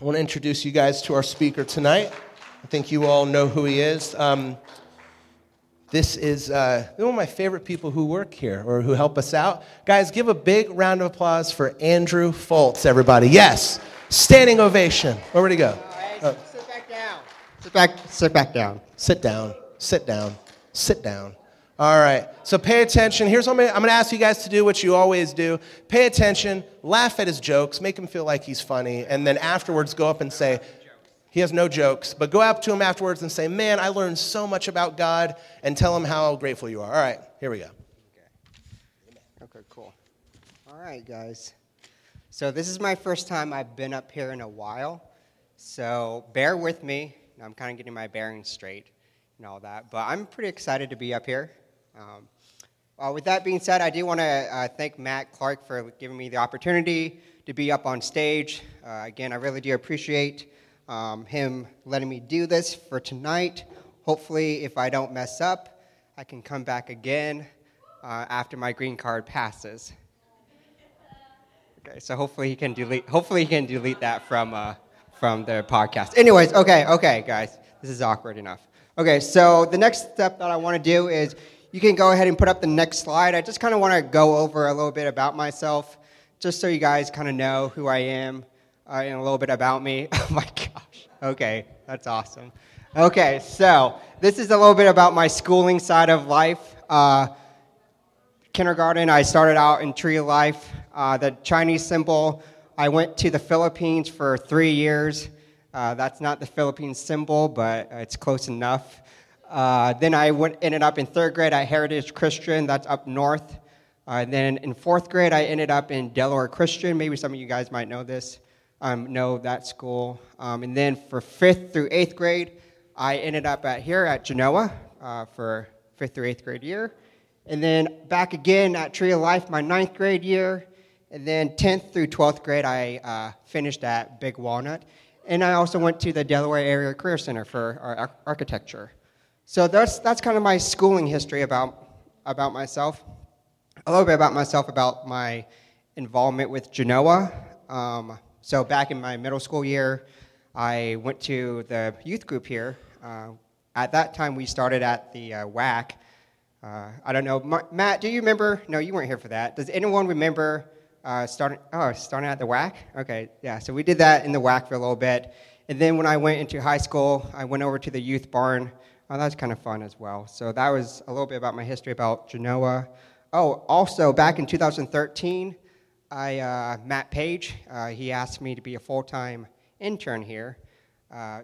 I want to introduce you guys to our speaker tonight. I think you all know who he is. Um, this is uh, one of my favorite people who work here or who help us out. Guys, give a big round of applause for Andrew Foltz, everybody. Yes, standing ovation. Where would he go? Uh, sit back down. Sit back, sit back down. Sit down, sit down, sit down. All right, so pay attention. Here's what I'm going to ask you guys to do what you always do pay attention, laugh at his jokes, make him feel like he's funny, and then afterwards go up and say, he has no jokes, but go up to him afterwards and say, Man, I learned so much about God, and tell him how grateful you are. All right, here we go. Okay, okay cool. All right, guys. So, this is my first time I've been up here in a while, so bear with me. I'm kind of getting my bearings straight and all that, but I'm pretty excited to be up here. Um, uh, with that being said, I do want to uh, thank Matt Clark for giving me the opportunity to be up on stage. Uh, again, I really do appreciate um, him letting me do this for tonight. Hopefully, if I don't mess up, I can come back again uh, after my green card passes. Okay, so hopefully he can delete. Hopefully he can delete that from uh, from the podcast. Anyways, okay, okay, guys, this is awkward enough. Okay, so the next step that I want to do is you can go ahead and put up the next slide. I just kind of want to go over a little bit about myself, just so you guys kind of know who I am uh, and a little bit about me. Oh my gosh. Okay, that's awesome. Okay, so this is a little bit about my schooling side of life. Uh, kindergarten, I started out in Tree Life. Uh, the Chinese symbol, I went to the Philippines for three years. Uh, that's not the Philippines symbol, but it's close enough. Uh, then I went, ended up in third grade at Heritage Christian, that's up north. Uh, then in fourth grade, I ended up in Delaware Christian. Maybe some of you guys might know this um, know that school. Um, and then for fifth through eighth grade, I ended up at here at Genoa uh, for fifth through eighth grade year. And then back again at Tree of Life my ninth grade year. And then 10th through 12th grade, I uh, finished at Big Walnut. And I also went to the Delaware Area Career Center for ar- architecture. So that's, that's kind of my schooling history about, about myself. A little bit about myself, about my involvement with Genoa. Um, so back in my middle school year, I went to the youth group here. Uh, at that time, we started at the uh, WAC. Uh, I don't know, Matt. Do you remember? No, you weren't here for that. Does anyone remember uh, starting? Oh, starting at the WAC. Okay, yeah. So we did that in the WAC for a little bit, and then when I went into high school, I went over to the youth barn. Oh, that was kind of fun as well. So that was a little bit about my history about Genoa. Oh, also back in 2013. I, uh, Matt Page, uh, he asked me to be a full time intern here. Uh,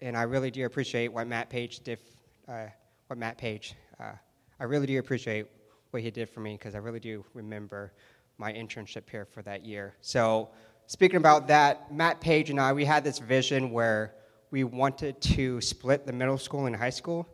and I really do appreciate what Matt Page did. Uh, what Matt Page, uh, I really do appreciate what he did for me because I really do remember my internship here for that year. So, speaking about that, Matt Page and I, we had this vision where we wanted to split the middle school and high school.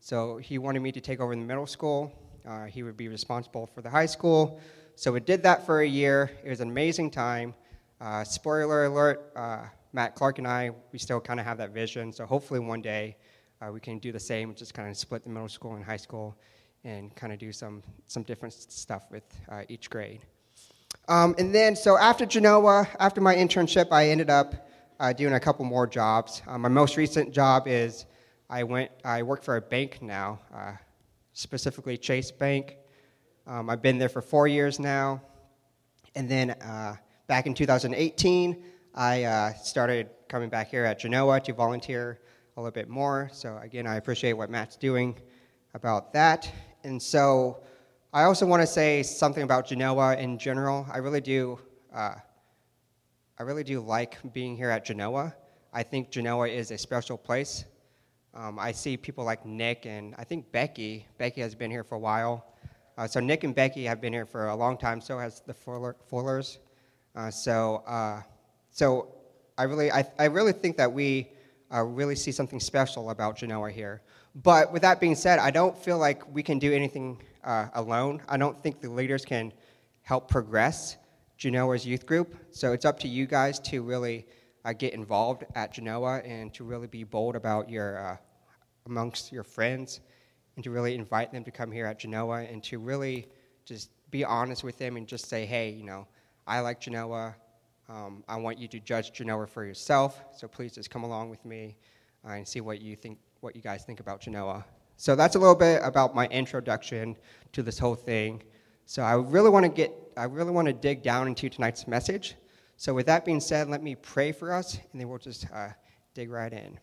So, he wanted me to take over the middle school. Uh, he would be responsible for the high school. So we did that for a year. It was an amazing time. Uh, spoiler alert, uh, Matt Clark and I, we still kind of have that vision. So hopefully one day uh, we can do the same, just kind of split the middle school and high school and kind of do some, some different stuff with uh, each grade. Um, and then, so after Genoa, after my internship, I ended up uh, doing a couple more jobs. Uh, my most recent job is I went, I work for a bank now, specifically Chase Bank. Um, I've been there for four years now. And then uh, back in 2018, I uh, started coming back here at Genoa to volunteer a little bit more. So, again, I appreciate what Matt's doing about that. And so, I also want to say something about Genoa in general. I really do. Uh, I really do like being here at Genoa. I think Genoa is a special place. Um, I see people like Nick and I think Becky. Becky has been here for a while. Uh, so Nick and Becky have been here for a long time. So has the Fuller, Fullers. Uh, so uh, so I really I, I really think that we uh, really see something special about Genoa here. But with that being said, I don't feel like we can do anything uh, alone. I don't think the leaders can help progress Genoa's youth group. So it's up to you guys to really uh, get involved at Genoa and to really be bold about your amongst your friends and to really invite them to come here at Genoa and to really just be honest with them and just say, hey, you know, I like Genoa. Um, I want you to judge Genoa for yourself, so please just come along with me uh, and see what you think, what you guys think about Genoa. So that's a little bit about my introduction to this whole thing. So I really want to get, I really want to dig down into tonight's message. So with that being said, let me pray for us, and then we'll just uh, dig right in.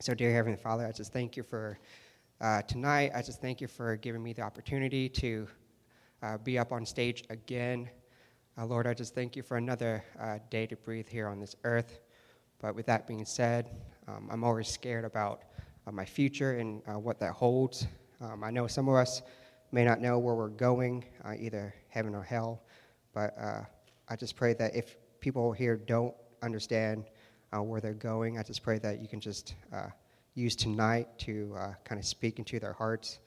So, dear Heavenly Father, I just thank you for uh, tonight. I just thank you for giving me the opportunity to uh, be up on stage again. Uh, Lord, I just thank you for another uh, day to breathe here on this earth. But with that being said, um, I'm always scared about uh, my future and what that holds. Um, I know some of us may not know where we're going, either heaven or hell. But I just pray that if people here don't understand uh, where they're going. I just pray that you can just uh, use tonight to uh, kind of speak into their hearts.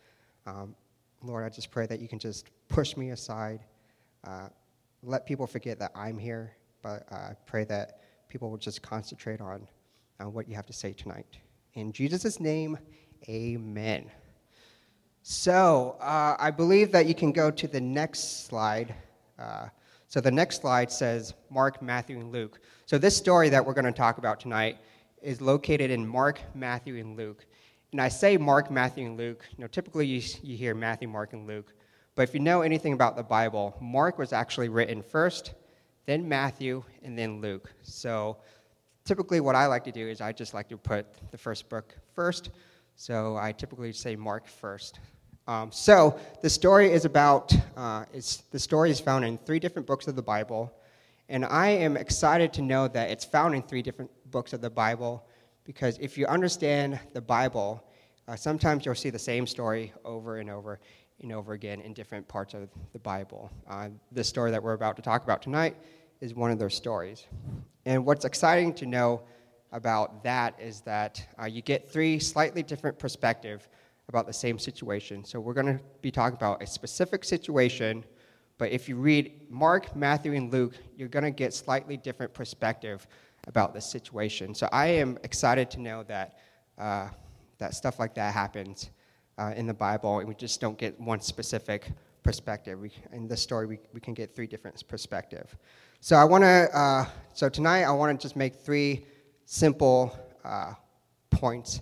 Um, Lord, I just pray that you can just push me aside. Uh, let people forget that I'm here, but uh, I pray that people will just concentrate on what you have to say tonight. In Jesus' name, amen. So, uh, I believe that you can go to the next slide. So the next slide says Mark, Matthew, and Luke. So this story that we're going to talk about tonight is located in Mark, Matthew, and Luke. And I say Mark, Matthew, and Luke. You know, typically you, you hear Matthew, Mark, and Luke. But if you know anything about the Bible, Mark was actually written first, then Matthew, and then Luke. So typically what I like to do is I just like to put the first book first. So I typically say Mark first. Um, so the story is about, uh, it's, the story is found in three different books of the Bible. And I am excited to know that it's found in three different books of the Bible because if you understand the Bible, uh, sometimes you'll see the same story over and over and over again in different parts of the Bible. Uh, the story that we're about to talk about tonight is one of those stories. And what's exciting to know about that is that uh, you get three slightly different perspectives about the same situation. So we're going to be talking about a specific situation, but if you read Mark, Matthew, and Luke, you're going to get slightly different perspective about the situation. So I am excited to know that uh, that stuff like that happens uh, in the Bible, and we just don't get one specific perspective. We, in this story, we, we can get three different perspectives. So I want to. Uh, so tonight, I want to just make three simple uh, points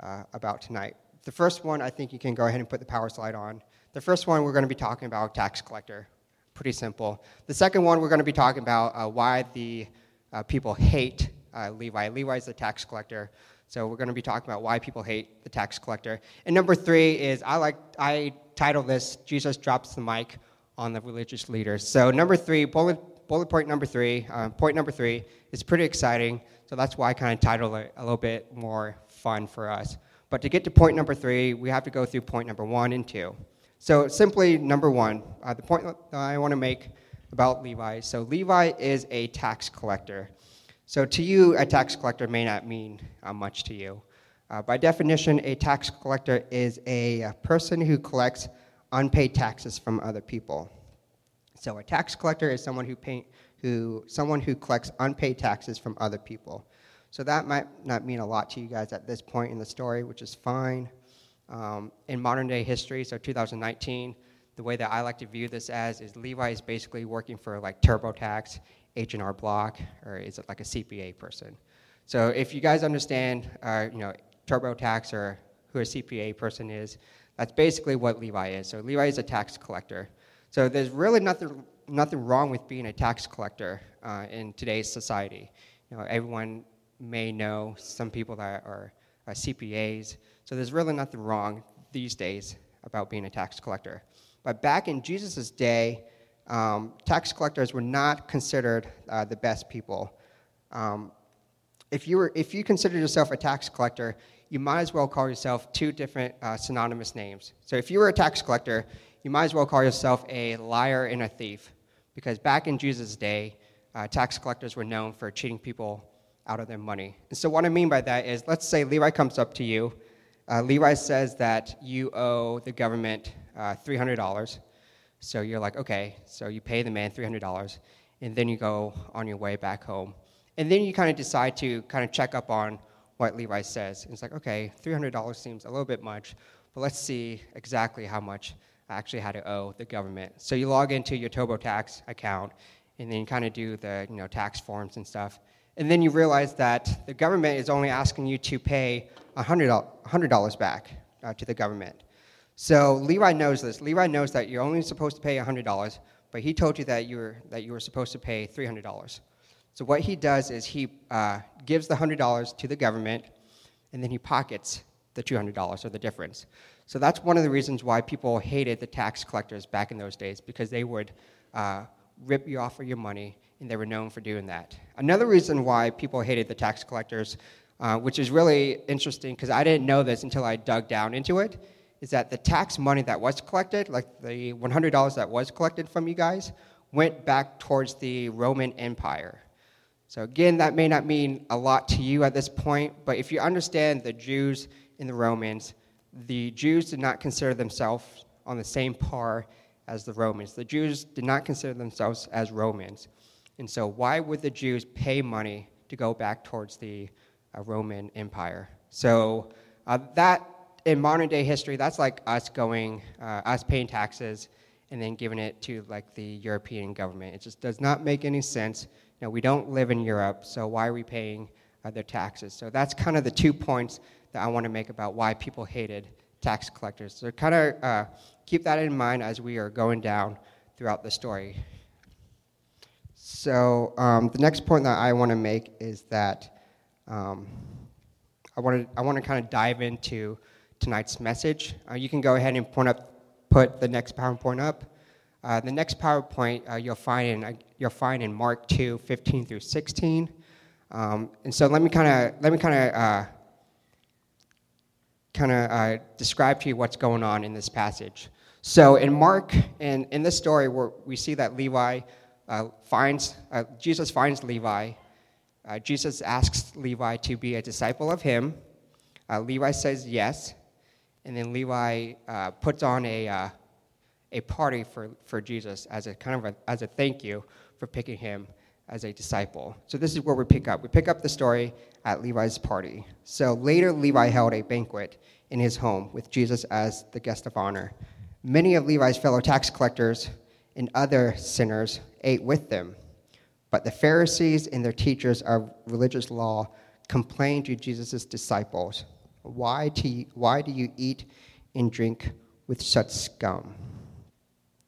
uh, about tonight the first one, I think you can go ahead and put the power slide on. The first one, we're going to be talking about tax collector. Pretty simple. The second one, we're going to be talking about uh, why the uh, people hate uh, Levi. Levi is the tax collector. So we're going to be talking about why people hate the tax collector. And number three is I like I title this Jesus drops the mic on the religious leaders. So number three, bullet, bullet point number three, uh, point number three is pretty exciting. So that's why I kind of titled it a little bit more fun for us. But to get to point number three, we have to go through point number one and two. So, simply number one, uh, the point I want to make about Levi. So, Levi is a tax collector. So, to you, a tax collector may not mean uh, much to you. Uh, by definition, a tax collector is a, a person who collects unpaid taxes from other people. So, a tax collector is someone who, pay, who, someone who collects unpaid taxes from other people. So that might not mean a lot to you guys at this point in the story, which is fine. Um, in modern day history, so 2019, the way that I like to view this as is Levi is basically working for like TurboTax, H&R Block, or is it like a CPA person? So if you guys understand, uh, you know, TurboTax or who a CPA person is, that's basically what Levi is. So Levi is a tax collector. So there's really nothing, nothing wrong with being a tax collector uh, in today's society. You know, everyone may know, some people that are, are CPAs. So there's really nothing wrong these days about being a tax collector. But back in Jesus' day, um, tax collectors were not considered uh, the best people. Um, if, you were, if you considered yourself a tax collector, you might as well call yourself two different uh, synonymous names. So if you were a tax collector, you might as well call yourself a liar and a thief. Because back in Jesus' day, uh, tax collectors were known for cheating people out of their money. And so, what I mean by that is, let's say Levi comes up to you. Uh, Levi says that you owe the government uh, $300. So you're like, okay, so you pay the man $300, and then you go on your way back home. And then you kind of decide to kind of check up on what Levi says. And it's like, okay, $300 seems a little bit much, but let's see exactly how much I actually had to owe the government. So you log into your TurboTax account, and then you kind of do the you know tax forms and stuff, and then you realize that the government is only asking you to pay hundred dollars back uh, to the government. So Levi knows this. Levi knows that you're only supposed to pay hundred dollars, but he told you that you were that you were supposed to pay three hundred dollars. So what he does is he uh, gives the hundred dollars to the government, and then he pockets the two hundred dollars or the difference. So that's one of the reasons why people hated the tax collectors back in those days because they would uh, rip you off of your money, and they were known for doing that. Another reason why people hated the tax collectors, uh, which is really interesting because I didn't know this until I dug down into it, is that the tax money that was collected, like the $100 that was collected from you guys, went back towards the Roman Empire. So, again, that may not mean a lot to you at this point, but if you understand the Jews and the Romans, the Jews did not consider themselves on the same par as the Romans. The Jews did not consider themselves as Romans. And so, why would the Jews pay money to go back towards the uh, Roman Empire? So, uh, that in modern day history, that's like us going, uh, us paying taxes and then giving it to like the European government. It just does not make any sense. You know, we don't live in Europe, so why are we paying uh, their taxes? So that's kind of the two points that I want to make about why people hated tax collectors. So kind of uh, keep that in mind as we are going down throughout the story. So um, the next point that I want to make is that um, I want to I want to kind of dive into tonight's message. Uh, you can go ahead and point up, put the next PowerPoint up. Uh, the next PowerPoint uh, you'll find in uh, you'll find in Mark 2, 15 through 16. Um, and so let me kind of let me kind of uh, kind of uh, describe to you what's going on in this passage. So in Mark, in, in this story, where we see that Levi finds, uh, Jesus finds Levi. Uh, Jesus asks Levi to be a disciple of him. Uh, Levi says yes. And then Levi uh, puts on a, a party for, for Jesus as a kind of a, as a thank you for picking him as a disciple. So this is where we pick up. We pick up the story at Levi's party. So later, Levi held a banquet in his home with Jesus as the guest of honor. Many of Levi's fellow tax collectors and other sinners ate with them. But the Pharisees and their teachers of religious law complained to Jesus' disciples, why, to, why do you eat and drink with such scum?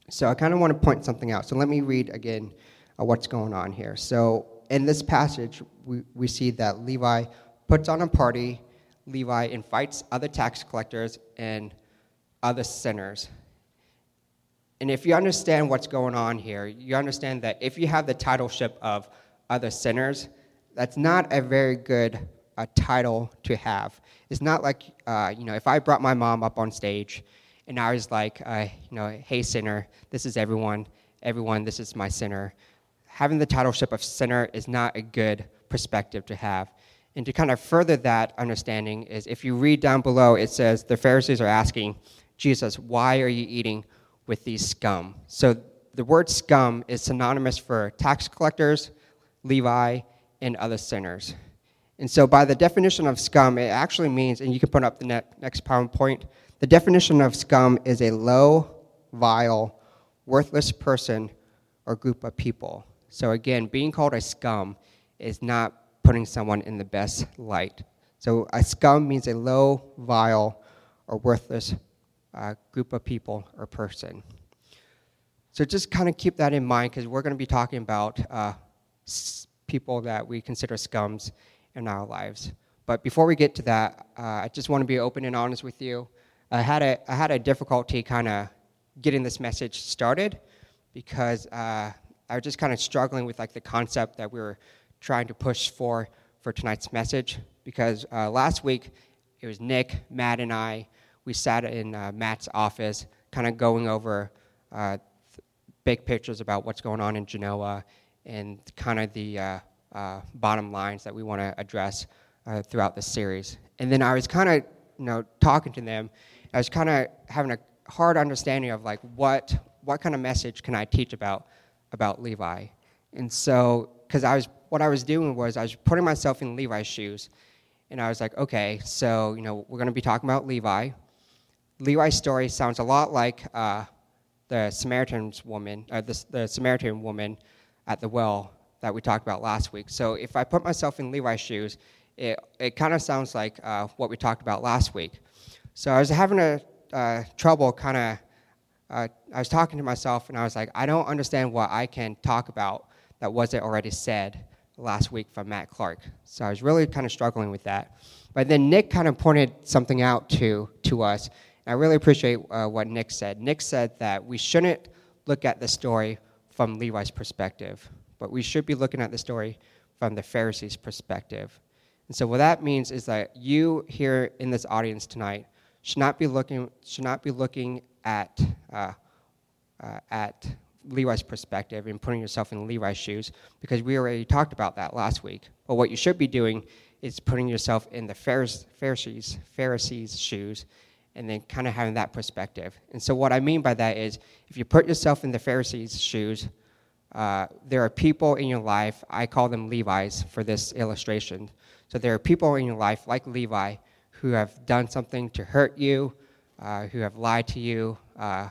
So I kind of want to point something out. So let me read again uh, what's going on here. So in this passage, we, we see that Levi puts on a party, Levi invites other tax collectors and other sinners. And if you understand what's going on here, you understand that if you have the titleship of other sinners, that's not a very good uh, title to have. It's not like, uh, you know, if I brought my mom up on stage and I was like, uh, you know, hey, sinner, this is everyone, everyone, this is my sinner having the titleship of sinner is not a good perspective to have. And to kind of further that understanding is if you read down below, it says the Pharisees are asking Jesus, why are you eating with these scum? So the word scum is synonymous for tax collectors, Levi, and other sinners. And so, by the definition of scum, it actually means, and you can put up the next PowerPoint, the definition of scum is a low, vile, worthless person or group of people. So again, being called a scum is not putting someone in the best light. So a scum means a low, vile, or worthless uh, group of people or person. So just kind of keep that in mind because we're going to be talking about uh, people that we consider scums in our lives. But before we get to that, uh, I just want to be open and honest with you. I had a, I had a difficulty kind of getting this message started because uh, I was just kind of struggling with like the concept that we were trying to push for for tonight's message because uh, last week it was Nick, Matt, and I. We sat in uh, Matt's office, kind of going over uh, big pictures about what's going on in Genoa and kind of the uh, uh, bottom lines that we want to address uh, throughout the series. And then I was kind of, you know, talking to them. I was kind of having a hard understanding of like what what kind of message can I teach about about Levi. And so, because I was, what I was doing was I was putting myself in Levi's shoes. And I was like, okay, so, you know, we're going to be talking about Levi. Levi's story sounds a lot like uh, the Samaritan's woman, uh, the, the, Samaritan woman at the well that we talked about last week. So if I put myself in Levi's shoes, it, it kind of sounds like uh, what we talked about last week. So I was having a uh, trouble kind of, uh, I was talking to myself and I was like, I don't understand what I can talk about that wasn't already said last week from Matt Clark. So I was really kind of struggling with that. But then Nick kind of pointed something out to, to us. And I really appreciate uh, what Nick said. Nick said that we shouldn't look at the story from Levi's perspective, but we should be looking at the story from the Pharisees' perspective. And so what that means is that you here in this audience tonight should not be looking should not be looking at uh, uh, at Levi's perspective and putting yourself in Levi's shoes because we already talked about that last week. But what you should be doing is putting yourself in the Pharisees Pharisees shoes and then kind of having that perspective. And so what I mean by that is if you put yourself in the Pharisees' shoes, uh, there are people in your life, I call them Levi's for this illustration. So there are people in your life like Levi who have done something to hurt you, uh, who have lied to you, uh,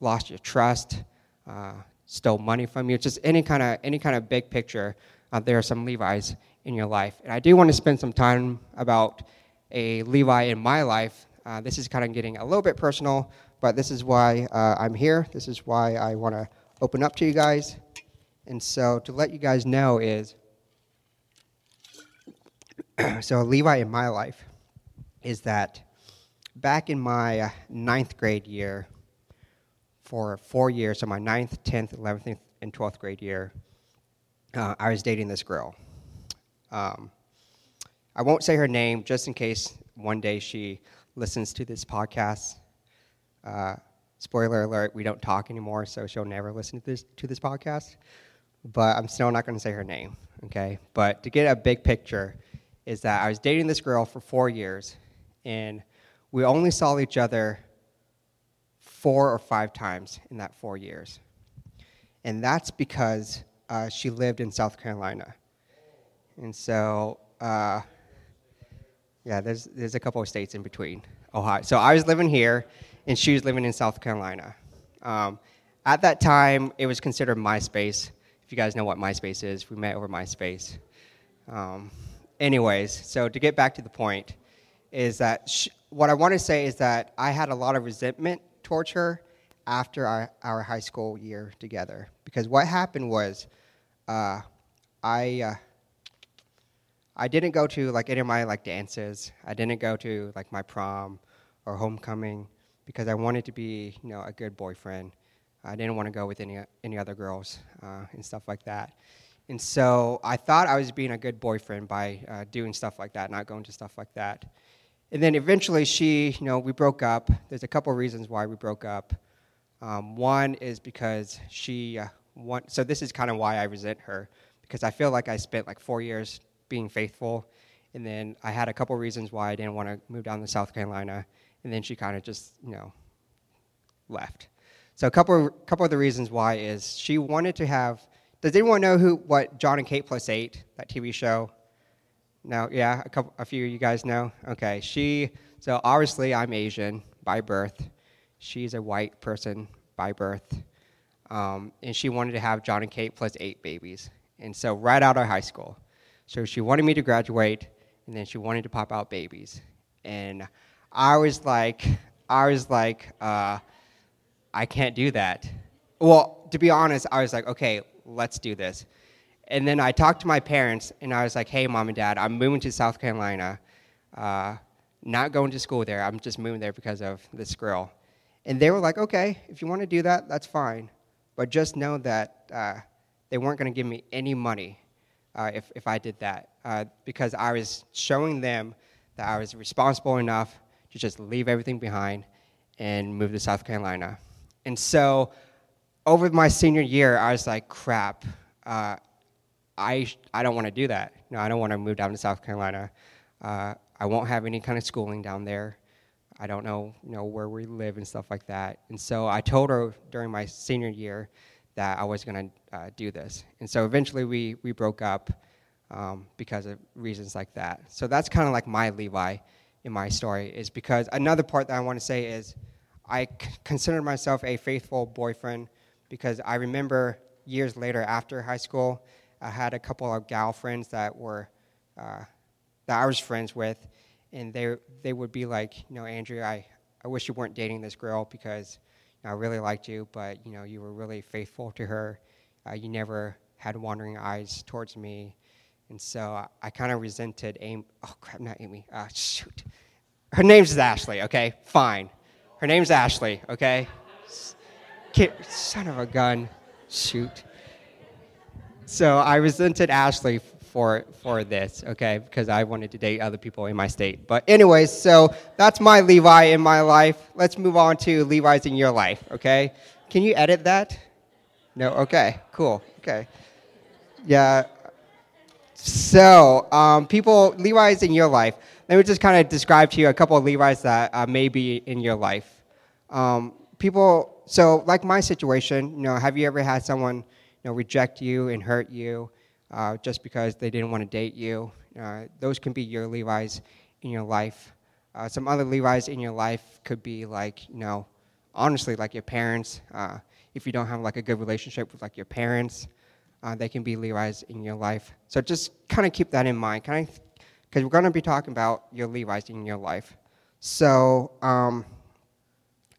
lost your trust, uh, stole money from you. Just any kind of any kind of big picture. Uh, there are some Levi's in your life, and I do want to spend some time about a Levi in my life. Uh, this is kind of getting a little bit personal, but this is why uh, I'm here. This is why I want to open up to you guys. And so to let you guys know is so Levi in my life is that back in my ninth grade year, for four years, so my ninth, 10th, 11th, and 12th grade year, uh, I was dating this girl. Um, I won't say her name just in case one day she listens to this podcast. Uh, spoiler alert, we don't talk anymore, so she'll never listen to this, to this podcast. But I'm still not going to say her name, okay? But to get a big picture, is that I was dating this girl for four years, and we only saw each other four or five times in that four years. And that's because uh, she lived in South Carolina. And so, uh, yeah, there's, there's a couple of states in between Ohio. So I was living here, and she was living in South Carolina. Um, at that time, it was considered MySpace. If you guys know what MySpace is, we met over MySpace. Um, anyways, so to get back to the point, is that what I want to say is that I had a lot of resentment towards her after our, our high school year together. Because what happened was, uh, I uh, I didn't go to like any of my like dances. I didn't go to like my prom or homecoming because I wanted to be you know a good boyfriend. I didn't want to go with any any other girls uh, and stuff like that. And so I thought I was being a good boyfriend by uh, doing stuff like that, not going to stuff like that. And then eventually she, you know, we broke up. There's a couple reasons why we broke up. Um, one is because she, uh, want, so this is kind of why I resent her, because I feel like I spent like four years being faithful. And then I had a couple reasons why I didn't want to move down to South Carolina. And then she kind of just, you know, left. So a couple, of, couple of the reasons why is she wanted to have does anyone know who what Jon and Kate plus eight that TV show? No, yeah, a couple, a few of you guys know. Okay, she. So obviously, I'm Asian by birth. She's a white person by birth, um, and she wanted to have Jon and Kate plus eight babies. And so right out of high school, so she wanted me to graduate, and then she wanted to pop out babies. And I was like, I was like, uh, I can't do that. Well, to be honest, I was like, okay, let's do this. And then I talked to my parents, and I was like, hey, mom and dad, I'm moving to South Carolina. Uh, not going to school there. I'm just moving there because of this girl. And they were like, okay, if you want to do that, that's fine. But just know that uh, they weren't going to give me any money uh, if, if I did that uh, because I was showing them that I was responsible enough to just leave everything behind and move to South Carolina. And so over my senior year, I was like, crap, uh, I, I don't want to do that. No, I don't want to move down to South Carolina. Uh, I won't have any kind of schooling down there. I don't know, you know, where we live and stuff like that. And so I told her during my senior year that I was going to uh, do this. And so eventually we, we broke up um, because of reasons like that. So that's kind of like my Levi in my story, is because another part that I want to say is I c- considered myself a faithful boyfriend because I remember years later after high school, I had a couple of gal friends that were uh, that I was friends with, and they they would be like, you know, Andrew, I, I wish you weren't dating this girl because I really liked you, but you know, you were really faithful to her. Uh, you never had wandering eyes towards me, and so I, I kind of resented Amy. Oh crap, not Amy. Uh, shoot, her name's Ashley. Okay, fine. Her name's Ashley. Okay. Son of a gun. Shoot. So I resented Ashley for for this, okay, because I wanted to date other people in my state. But anyways, so that's my Levi in my life. Let's move on to Levi's in your life, okay? Can you edit that? No. Okay. Cool. Okay. Yeah. So, um, people, Levi's in your life. Let me just kind of describe to you a couple of Levi's that uh, may be in your life. Um, people, so like my situation, you know, have you ever had someone, you know, reject you and hurt you? Uh, just because they didn't want to date you. Uh, those can be your Levi's in your life. Uh, some other Levi's in your life could be like, you know, honestly, like your parents. Uh, if you don't have like a good relationship with like your parents, uh, they can be Levi's in your life. So just kind of keep that in mind, kind of, because we're going to be talking about your Levi's in your life. So, um,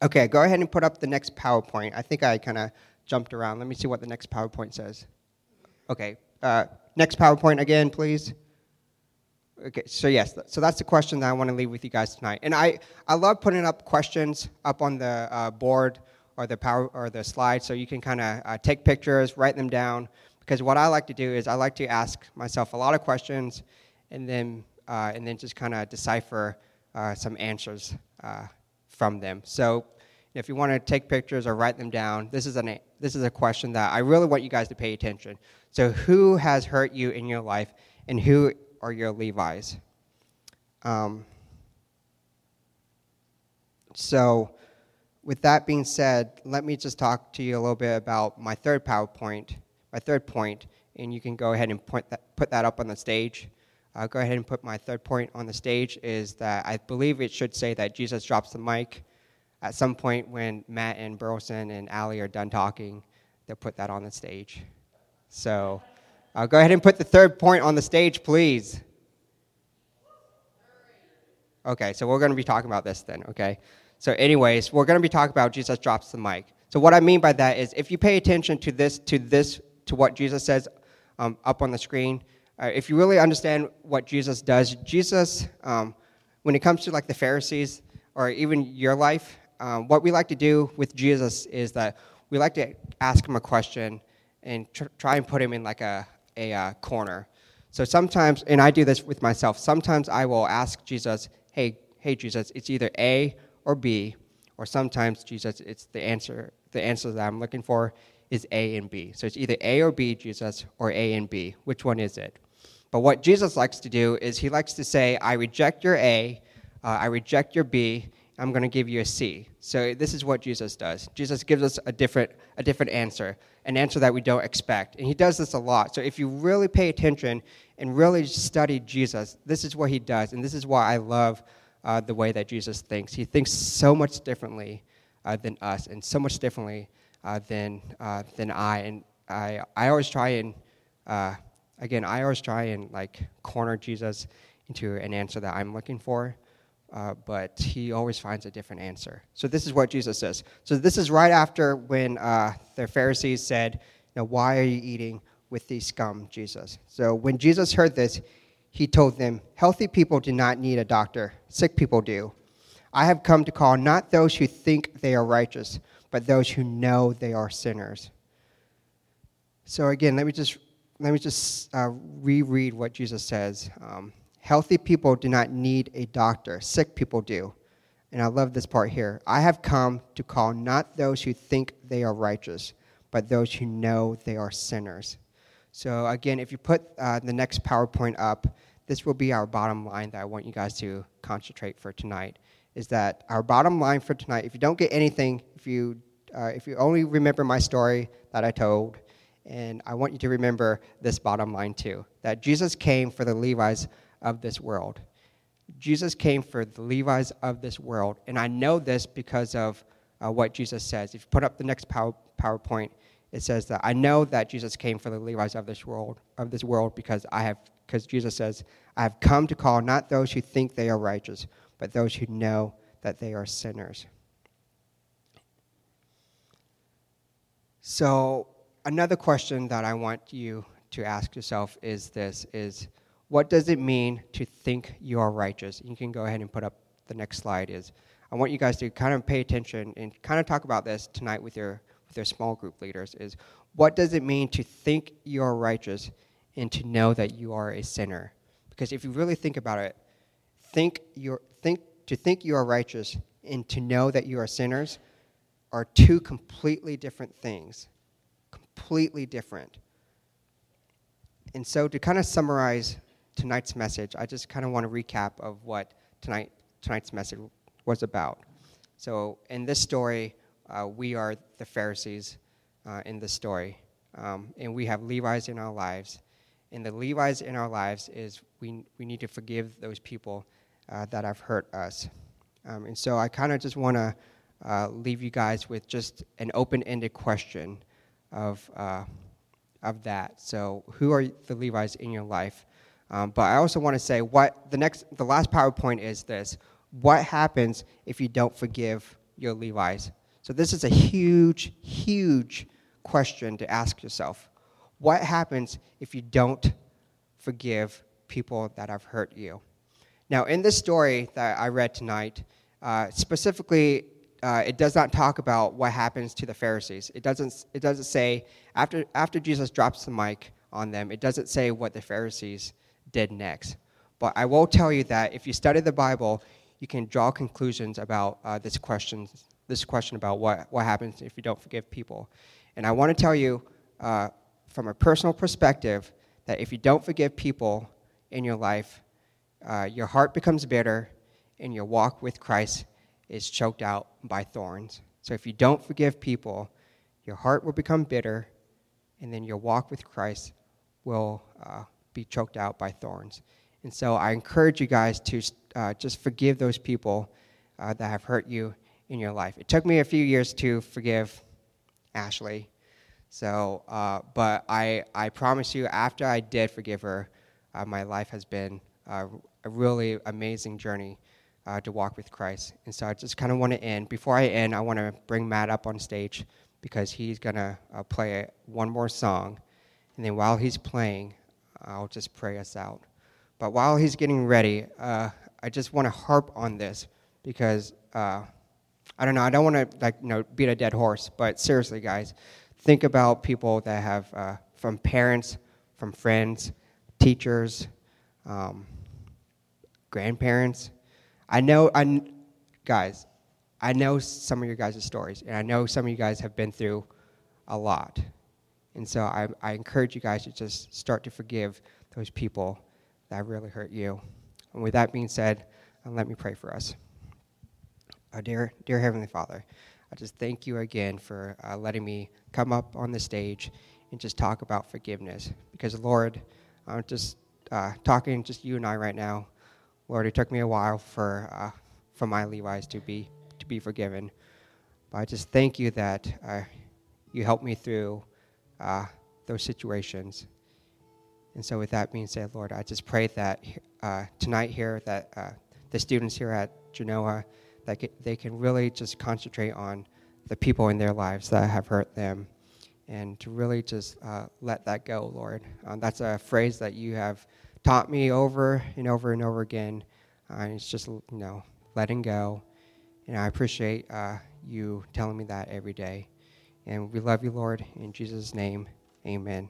okay, go ahead and put up the next PowerPoint. I think I kind of jumped around. Let me see what the next PowerPoint says. Okay, uh, next PowerPoint again, please. Okay, so yes, so that's the question that I want to leave with you guys tonight. And I, I love putting up questions up on the uh, board or the power or the slide, so you can kind of uh, take pictures, write them down. Because what I like to do is I like to ask myself a lot of questions, and then uh, and then just kind of decipher uh, some answers uh, from them. So if you want to take pictures or write them down, this is an this is a question that I really want you guys to pay attention. So, who has hurt you in your life, and who are your Levi's? Um, so, with that being said, let me just talk to you a little bit about my third PowerPoint, my third point, and you can go ahead and point that, put that up on the stage. Uh, go ahead and put my third point on the stage is that I believe it should say that Jesus drops the mic at some point when Matt and Burleson and Allie are done talking, they'll put that on the stage. So uh, go ahead and put the third point on the stage, please. Okay, so we're going to be talking about this then, okay? So, anyways, we're going to be talking about Jesus drops the mic. So, what I mean by that is if you pay attention to this, to this, to what Jesus says um, up on the screen, uh, if you really understand what Jesus does, Jesus, um, when it comes to like the Pharisees or even your life, um, what we like to do with Jesus is that we like to ask him a question and tr- try and put him in like a, a uh, corner. So sometimes, and I do this with myself, sometimes I will ask Jesus, hey, hey, Jesus, it's either A or B, or sometimes, Jesus, it's the answer, the answer that I'm looking for is A and B. So it's either A or B, Jesus, or A and B. Which one is it? But what Jesus likes to do is he likes to say, I reject your A, uh, I reject your B, I'm going to give you a C. So this is what Jesus does. Jesus gives us a different, a different answer, an answer that we don't expect. And he does this a lot. So if you really pay attention and really study Jesus, this is what he does. And this is why I love uh, the way that Jesus thinks. He thinks so much differently uh, than us and so much differently uh, than, uh, than I. And I, I always try and, uh, again, I always try and like corner Jesus into an answer that I'm looking for uh, but he always finds a different answer. So this is what Jesus says. So this is right after when uh, the Pharisees said, "Now why are you eating with these scum, Jesus?" So when Jesus heard this, he told them, "Healthy people do not need a doctor; sick people do. I have come to call not those who think they are righteous, but those who know they are sinners." So again, let me just let me just uh, reread what Jesus says. Um, Healthy people do not need a doctor, sick people do. And I love this part here. I have come to call not those who think they are righteous, but those who know they are sinners. So, again, if you put uh, the next PowerPoint up, this will be our bottom line that I want you guys to concentrate for tonight. Is that our bottom line for tonight? If you don't get anything, if you uh, if you only remember my story that I told, and I want you to remember this bottom line too: that Jesus came for the Levites of this world. Jesus came for the Levites of this world. And I know this because of uh, what Jesus says. If you put up the next power, PowerPoint, it says that I know that Jesus came for the Levites of this world of this world because I have because Jesus says, I have come to call not those who think they are righteous, but those who know that they are sinners. So another question that I want you to ask yourself is this is what does it mean to think you are righteous? You can go ahead and put up the next slide is I want you guys to kind of pay attention and kind of talk about this tonight with your with your small group leaders is what does it mean to think you are righteous and to know that you are a sinner? Because if you really think about it, think you think to think you are righteous and to know that you are sinners are two completely different things. Completely different. And so to kind of summarize tonight's message, I just kind of want to recap of what tonight tonight's message was about. So in this story, uh, we are the Pharisees uh, in this story, um, and we have Levi's in our lives. And the Levi's in our lives is we, we need to forgive those people uh, that have hurt us. Um, and so I kind of just want to uh, leave you guys with just an open-ended question of uh, of that. So who are the Levi's in your life? Um, but I also want to say what the next the last PowerPoint is this: what happens if you don't forgive your Levi's? So this is a huge, huge question to ask yourself. What happens if you don't forgive people that have hurt you? Now, in this story that I read tonight, uh, specifically, uh, it does not talk about what happens to the Pharisees. It doesn't, it doesn't say, after, after Jesus drops the mic on them, it doesn't say what the Pharisees did next. But I will tell you that if you study the Bible, you can draw conclusions about uh, this question, this question about what, what happens if you don't forgive people. And I want to tell you uh, from a personal perspective that if you don't forgive people in your life, uh, your heart becomes bitter and your walk with Christ is choked out by thorns. So if you don't forgive people, your heart will become bitter and then your walk with Christ will uh, be choked out by thorns. And so I encourage you guys to uh, just forgive those people uh, that have hurt you in your life. It took me a few years to forgive Ashley. So, uh, but I, I promise you, after I did forgive her, uh, my life has been uh, a really amazing journey uh, to walk with Christ. And so I just kind of want to end. Before I end, I want to bring Matt up on stage because he's going to play one more song. And then while he's playing, I'll just pray us out. But while he's getting ready, uh, I just want to harp on this because uh, I don't know. I don't want to like you know beat a dead horse, but seriously, guys, think about people that have uh, from parents, from friends, teachers, um, grandparents. I know, I, guys, I know some of your guys' stories, and I know some of you guys have been through a lot. And so I, I encourage you guys to just start to forgive those people that really hurt you. And with that being said, uh, let me pray for us. Our dear, dear Heavenly Father, I just thank you again for uh, letting me come up on the stage and just talk about forgiveness. Because, Lord, I'm just uh, talking just you and I right now. Lord, it took me a while for, uh, for my Levi's to be, to be forgiven. But I just thank you that uh, you helped me through uh, those situations. And so, with that being said, Lord, I just pray that uh, tonight here, that uh, the students here at Genoa, that they can really just concentrate on the people in their lives that have hurt them, and to really just uh, let that go, Lord. Um, that's a phrase that you have taught me over and over and over again. Uh, and it's just you know letting go, and I appreciate uh, you telling me that every day. And we love you, Lord. In Jesus' name, Amen.